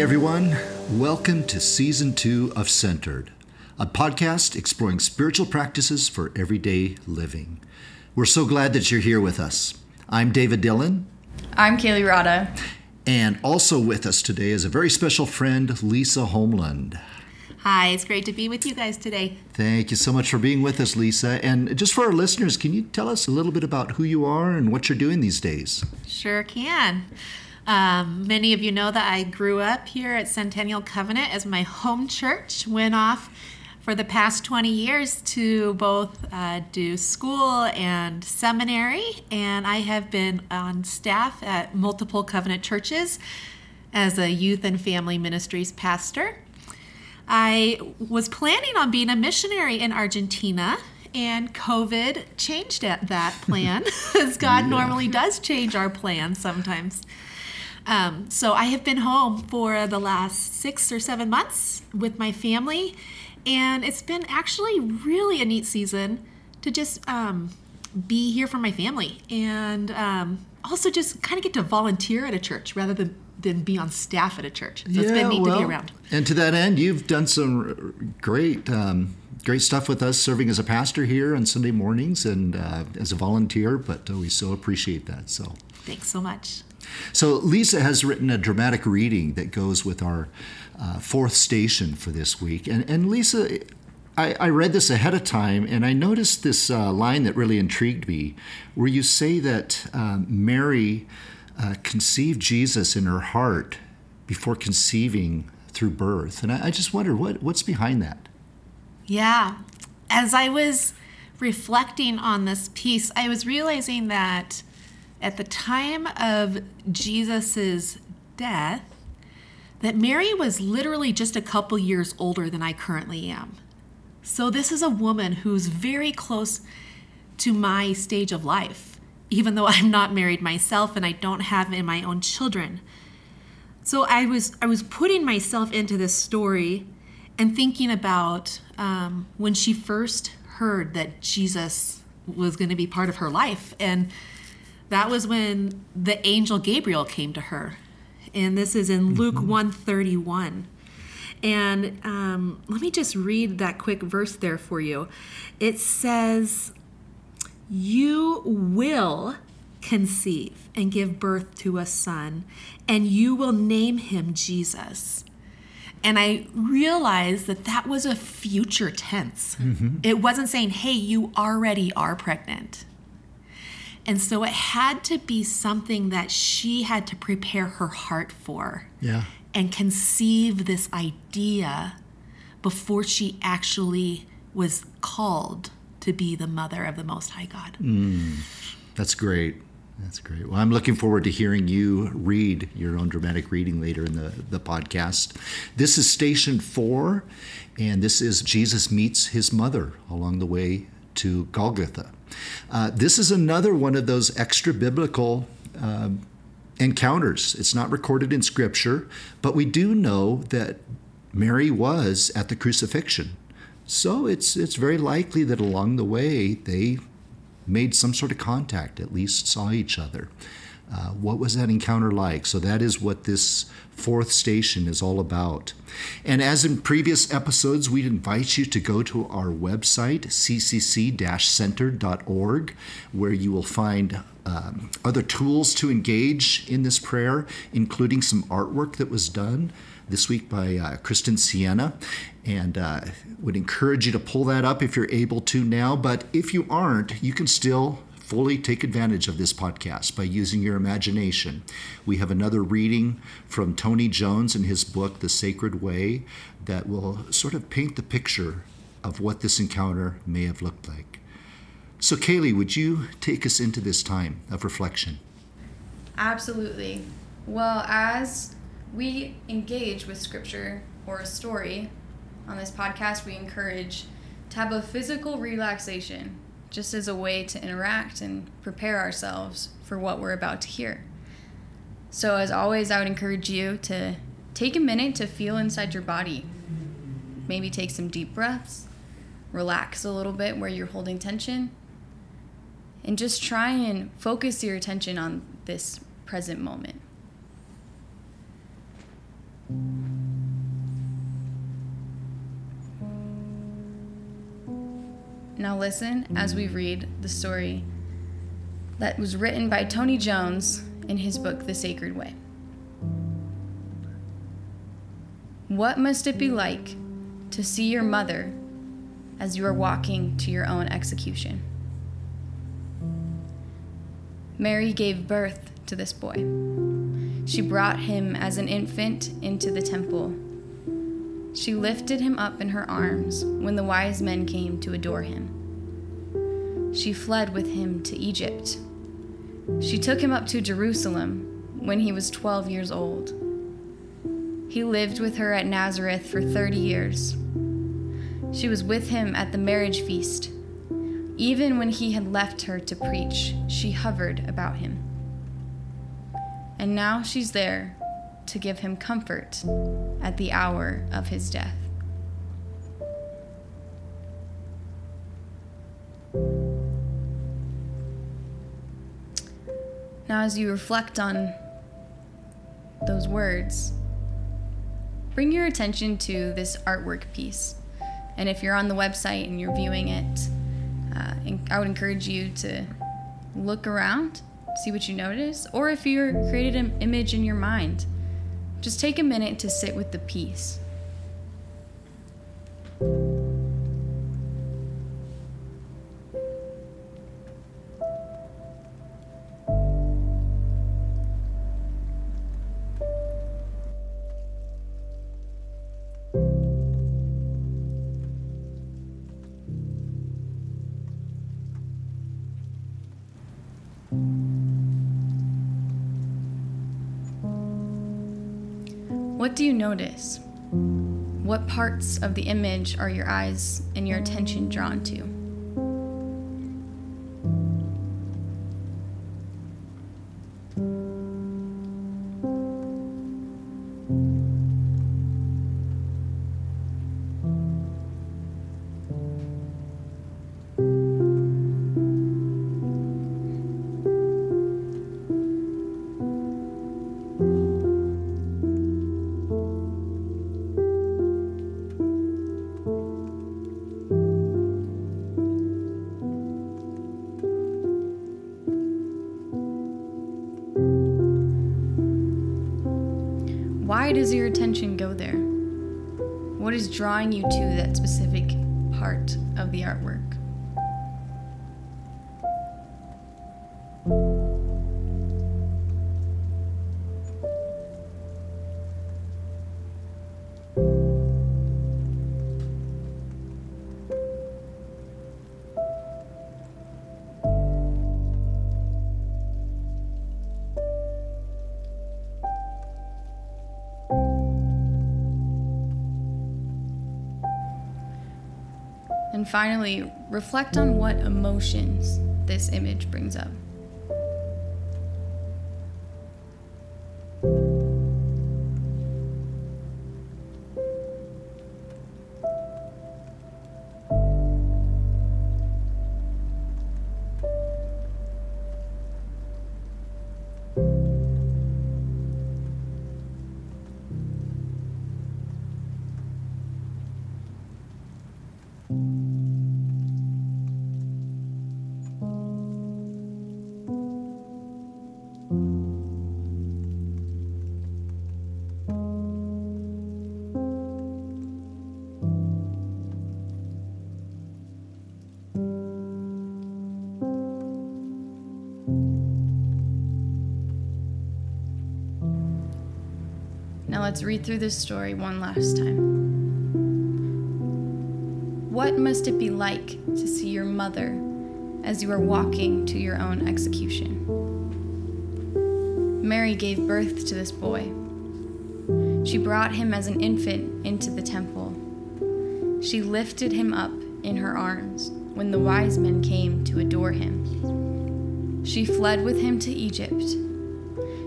everyone. Welcome to season two of Centered, a podcast exploring spiritual practices for everyday living. We're so glad that you're here with us. I'm David Dillon. I'm Kaylee Rada. And also with us today is a very special friend, Lisa Homeland. Hi, it's great to be with you guys today. Thank you so much for being with us, Lisa. And just for our listeners, can you tell us a little bit about who you are and what you're doing these days? Sure can. Um, many of you know that I grew up here at Centennial Covenant as my home church. Went off for the past 20 years to both uh, do school and seminary, and I have been on staff at multiple covenant churches as a youth and family ministries pastor. I was planning on being a missionary in Argentina, and COVID changed that plan, as God yeah. normally does change our plans sometimes. Um, so I have been home for the last six or seven months with my family, and it's been actually really a neat season to just um, be here for my family and um, also just kind of get to volunteer at a church rather than than be on staff at a church. So yeah, it's been neat well, to be around. And to that end, you've done some great um, great stuff with us serving as a pastor here on Sunday mornings and uh, as a volunteer, but uh, we so appreciate that. So thanks so much. So, Lisa has written a dramatic reading that goes with our uh, fourth station for this week. And, and Lisa, I, I, read this ahead of time and I noticed this uh, line that really intrigued me where you say that um, Mary uh, conceived Jesus in her heart before conceiving through birth. And I, I just wonder what, what's behind that? Yeah. As I was reflecting on this piece, I was realizing that at the time of Jesus's death that Mary was literally just a couple years older than I currently am. So this is a woman who's very close to my stage of life, even though I'm not married myself and I don't have my own children. So I was I was putting myself into this story and thinking about um, when she first heard that Jesus was going to be part of her life and that was when the angel Gabriel came to her. And this is in Luke mm-hmm. 131. And um, let me just read that quick verse there for you. It says, You will conceive and give birth to a son, and you will name him Jesus. And I realized that that was a future tense. Mm-hmm. It wasn't saying, Hey, you already are pregnant. And so it had to be something that she had to prepare her heart for. Yeah. And conceive this idea before she actually was called to be the mother of the Most High God. Mm, that's great. That's great. Well, I'm looking forward to hearing you read your own dramatic reading later in the, the podcast. This is station four, and this is Jesus meets his mother along the way to Golgotha. Uh, this is another one of those extra biblical uh, encounters. It's not recorded in Scripture, but we do know that Mary was at the crucifixion. So it's it's very likely that along the way they made some sort of contact, at least saw each other. Uh, what was that encounter like? So, that is what this fourth station is all about. And as in previous episodes, we'd invite you to go to our website, ccc center.org, where you will find um, other tools to engage in this prayer, including some artwork that was done this week by uh, Kristen Sienna. And uh, would encourage you to pull that up if you're able to now. But if you aren't, you can still fully take advantage of this podcast by using your imagination. We have another reading from Tony Jones in his book, The Sacred Way, that will sort of paint the picture of what this encounter may have looked like. So, Kaylee, would you take us into this time of reflection? Absolutely. Well, as we engage with scripture or a story on this podcast, we encourage to have a physical relaxation just as a way to interact and prepare ourselves for what we're about to hear. So, as always, I would encourage you to take a minute to feel inside your body. Maybe take some deep breaths, relax a little bit where you're holding tension, and just try and focus your attention on this present moment. Now, listen as we mm. read the story that was written by Tony Jones in his book, The Sacred Way. What must it be like to see your mother as you are walking to your own execution? Mary gave birth to this boy. She brought him as an infant into the temple. She lifted him up in her arms when the wise men came to adore him. She fled with him to Egypt. She took him up to Jerusalem when he was 12 years old. He lived with her at Nazareth for 30 years. She was with him at the marriage feast. Even when he had left her to preach, she hovered about him. And now she's there to give him comfort at the hour of his death. Now, as you reflect on those words, bring your attention to this artwork piece. And if you're on the website and you're viewing it, uh, I would encourage you to look around, see what you notice, or if you're created an image in your mind, just take a minute to sit with the piece. What do you notice? What parts of the image are your eyes and your attention drawn to? Why does your attention go there? What is drawing you to that specific part of the artwork? Finally, reflect on what emotions this image brings up. Let's read through this story one last time. What must it be like to see your mother as you are walking to your own execution? Mary gave birth to this boy. She brought him as an infant into the temple. She lifted him up in her arms when the wise men came to adore him. She fled with him to Egypt.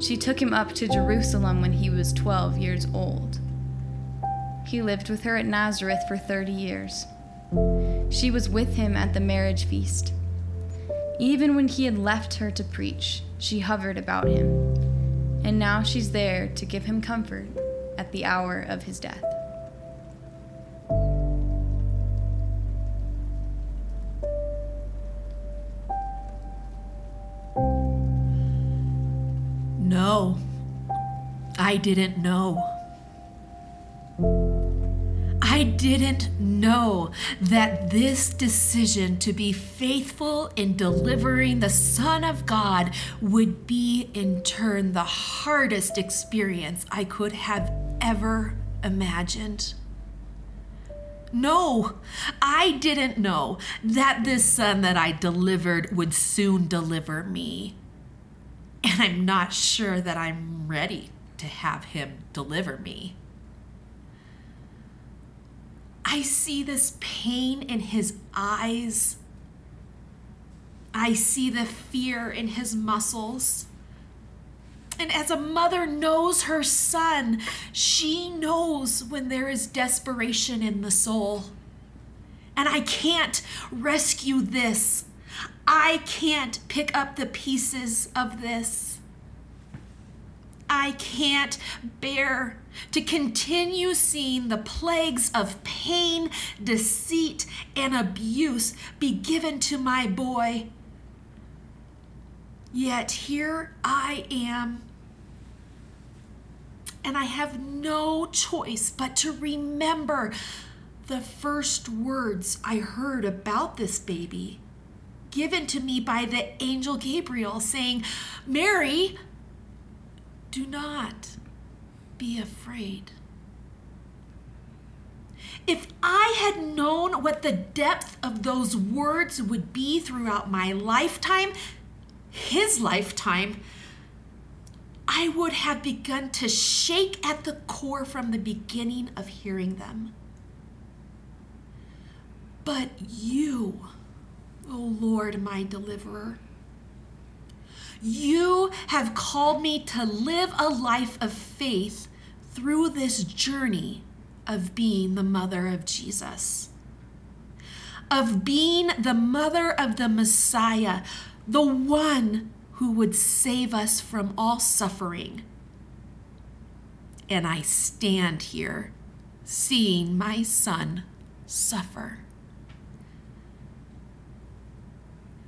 She took him up to Jerusalem when he was 12 years old. He lived with her at Nazareth for 30 years. She was with him at the marriage feast. Even when he had left her to preach, she hovered about him. And now she's there to give him comfort at the hour of his death. I didn't know. I didn't know that this decision to be faithful in delivering the Son of God would be, in turn, the hardest experience I could have ever imagined. No, I didn't know that this son that I delivered would soon deliver me. And I'm not sure that I'm ready to have him deliver me. I see this pain in his eyes. I see the fear in his muscles. And as a mother knows her son, she knows when there is desperation in the soul. And I can't rescue this. I can't pick up the pieces of this. I can't bear to continue seeing the plagues of pain, deceit, and abuse be given to my boy. Yet here I am. And I have no choice but to remember the first words I heard about this baby given to me by the angel Gabriel saying, Mary, do not be afraid. If I had known what the depth of those words would be throughout my lifetime, his lifetime, I would have begun to shake at the core from the beginning of hearing them. But you, O oh Lord, my deliverer, you have called me to live a life of faith through this journey of being the mother of Jesus, of being the mother of the Messiah, the one who would save us from all suffering. And I stand here seeing my son suffer.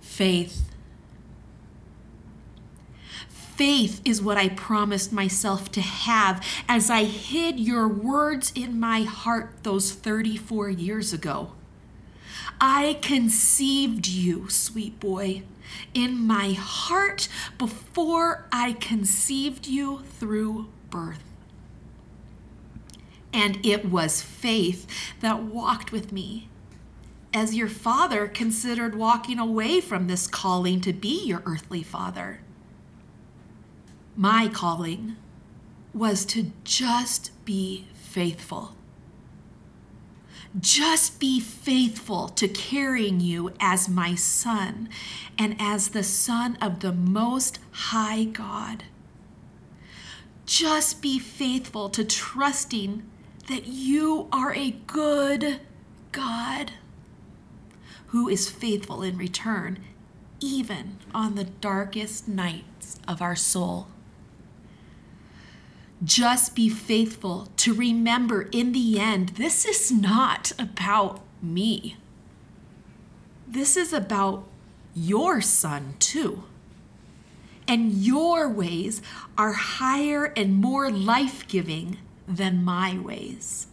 Faith Faith is what I promised myself to have as I hid your words in my heart those 34 years ago. I conceived you, sweet boy, in my heart before I conceived you through birth. And it was faith that walked with me as your father considered walking away from this calling to be your earthly father my calling was to just be faithful. Just be faithful to carrying you as my son and as the son of the Most High God. Just be faithful to trusting that you are a good God who is faithful in return, even on the darkest nights of our soul. Just be faithful to remember in the end, this is not about me. This is about your son, too. And your ways are higher and more life giving than my ways.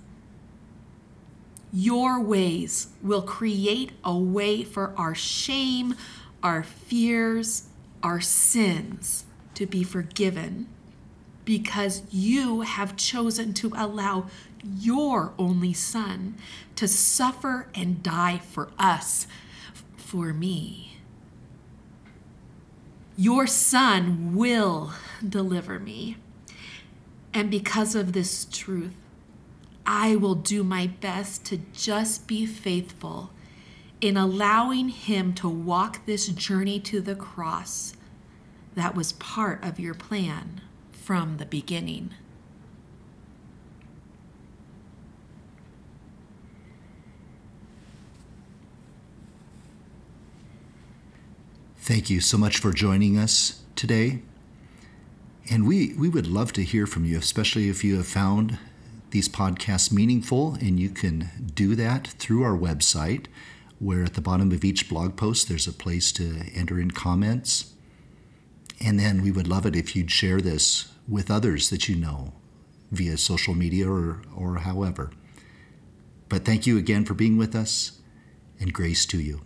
Your ways will create a way for our shame, our fears, our sins to be forgiven because you have chosen to allow your only son to suffer and die for us, for me. Your son will deliver me. And because of this truth, I will do my best to just be faithful in allowing him to walk this journey to the cross that was part of your plan from the beginning. Thank you so much for joining us today. And we, we would love to hear from you, especially if you have found these podcasts meaningful. And you can do that through our website, where at the bottom of each blog post, there's a place to enter in comments And then we would love it if you'd share this with others that you know via social media or, or however. But thank you again for being with us, and grace to you.